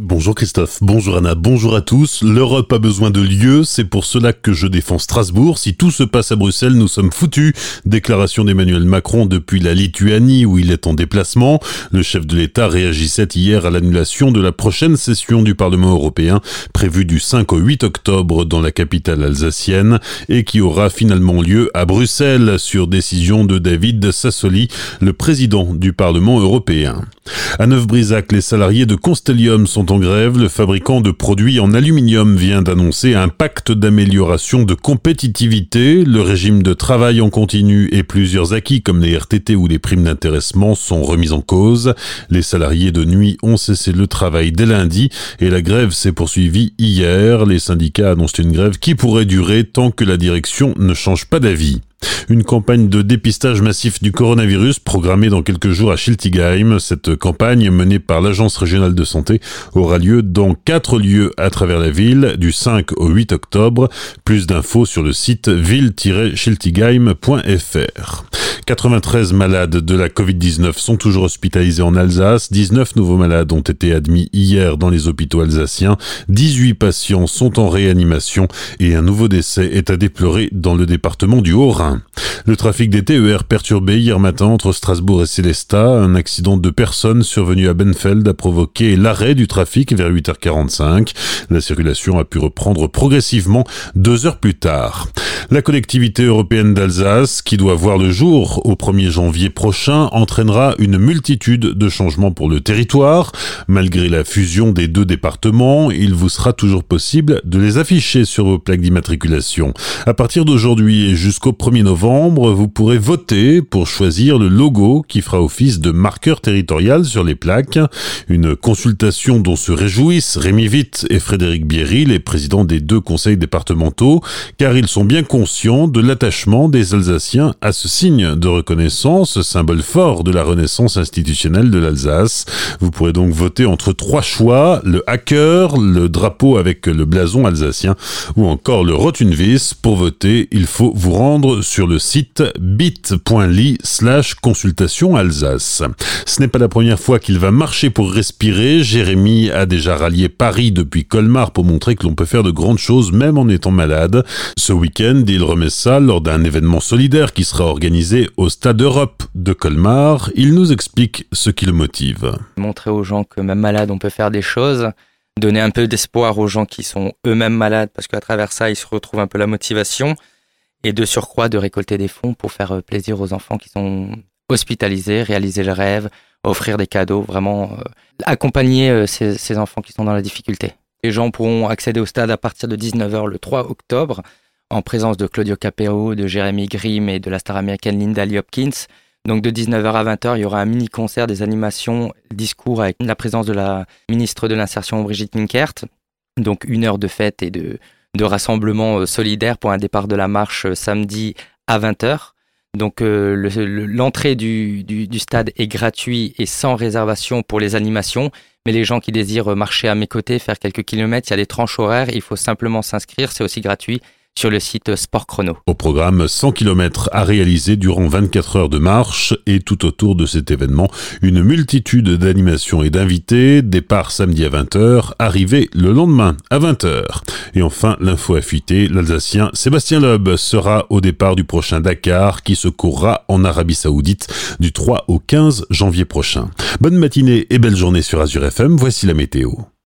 Bonjour Christophe, bonjour Anna, bonjour à tous. L'Europe a besoin de lieux, c'est pour cela que je défends Strasbourg. Si tout se passe à Bruxelles, nous sommes foutus. Déclaration d'Emmanuel Macron depuis la Lituanie où il est en déplacement. Le chef de l'État réagissait hier à l'annulation de la prochaine session du Parlement européen prévue du 5 au 8 octobre dans la capitale alsacienne et qui aura finalement lieu à Bruxelles sur décision de David Sassoli, le président du Parlement européen. À Neuf-Brisac, les salariés de Constellium sont en grève. Le fabricant de produits en aluminium vient d'annoncer un pacte d'amélioration de compétitivité. Le régime de travail en continu et plusieurs acquis comme les RTT ou les primes d'intéressement sont remis en cause. Les salariés de nuit ont cessé le travail dès lundi et la grève s'est poursuivie hier. Les syndicats annoncent une grève qui pourrait durer tant que la direction ne change pas d'avis. Une campagne de dépistage massif du coronavirus programmée dans quelques jours à Schiltigheim. Cette campagne, menée par l'Agence régionale de santé, aura lieu dans quatre lieux à travers la ville du 5 au 8 octobre. Plus d'infos sur le site ville-schiltigheim.fr. 93 malades de la Covid-19 sont toujours hospitalisés en Alsace. 19 nouveaux malades ont été admis hier dans les hôpitaux alsaciens. 18 patients sont en réanimation et un nouveau décès est à déplorer dans le département du Haut-Rhin. Le trafic des TER perturbé hier matin entre Strasbourg et Célestat. Un accident de personnes survenu à Benfeld a provoqué l'arrêt du trafic vers 8h45. La circulation a pu reprendre progressivement deux heures plus tard. La collectivité européenne d'Alsace, qui doit voir le jour au 1er janvier prochain, entraînera une multitude de changements pour le territoire. Malgré la fusion des deux départements, il vous sera toujours possible de les afficher sur vos plaques d'immatriculation. À partir d'aujourd'hui et jusqu'au 1er novembre, vous pourrez voter pour choisir le logo qui fera office de marqueur territorial sur les plaques. Une consultation dont se réjouissent Rémi Witt et Frédéric Bierry, les présidents des deux conseils départementaux, car ils sont bien conscient de l'attachement des Alsaciens à ce signe de reconnaissance, symbole fort de la renaissance institutionnelle de l'Alsace. Vous pourrez donc voter entre trois choix, le hacker, le drapeau avec le blason alsacien ou encore le Rotunvis. Pour voter, il faut vous rendre sur le site bit.ly slash consultation Alsace. Ce n'est pas la première fois qu'il va marcher pour respirer. Jérémy a déjà rallié Paris depuis Colmar pour montrer que l'on peut faire de grandes choses même en étant malade. Ce week-end, il remet ça lors d'un événement solidaire qui sera organisé au Stade Europe de Colmar. Il nous explique ce qui le motive. Montrer aux gens que même malade, on peut faire des choses. Donner un peu d'espoir aux gens qui sont eux-mêmes malades, parce qu'à travers ça, ils se retrouvent un peu la motivation. Et de surcroît, de récolter des fonds pour faire plaisir aux enfants qui sont hospitalisés, réaliser leurs rêves, offrir des cadeaux, vraiment euh, accompagner euh, ces, ces enfants qui sont dans la difficulté. Les gens pourront accéder au stade à partir de 19h le 3 octobre en présence de Claudio Capero, de Jérémy Grimm et de la star américaine Linda Lee Hopkins. Donc de 19h à 20h, il y aura un mini-concert des animations, discours avec la présence de la ministre de l'Insertion Brigitte Minkert. Donc une heure de fête et de, de rassemblement euh, solidaire pour un départ de la marche euh, samedi à 20h. Donc euh, l'entrée du, du, stade est gratuite et sans réservation pour les animations, mais les gens qui désirent marcher à mes côtés, faire quelques kilomètres, il y a des tranches horaires, il faut simplement s'inscrire, c'est aussi gratuit sur le site Sport Chrono. Au programme, 100 km à réaliser durant 24 heures de marche et tout autour de cet événement, une multitude d'animations et d'invités, départ samedi à 20h, arrivée le lendemain à 20h. Et enfin, l'info affûtée, l'Alsacien Sébastien Loeb sera au départ du prochain Dakar qui se courra en Arabie Saoudite du 3 au 15 janvier prochain. Bonne matinée et belle journée sur Azure FM, voici la météo.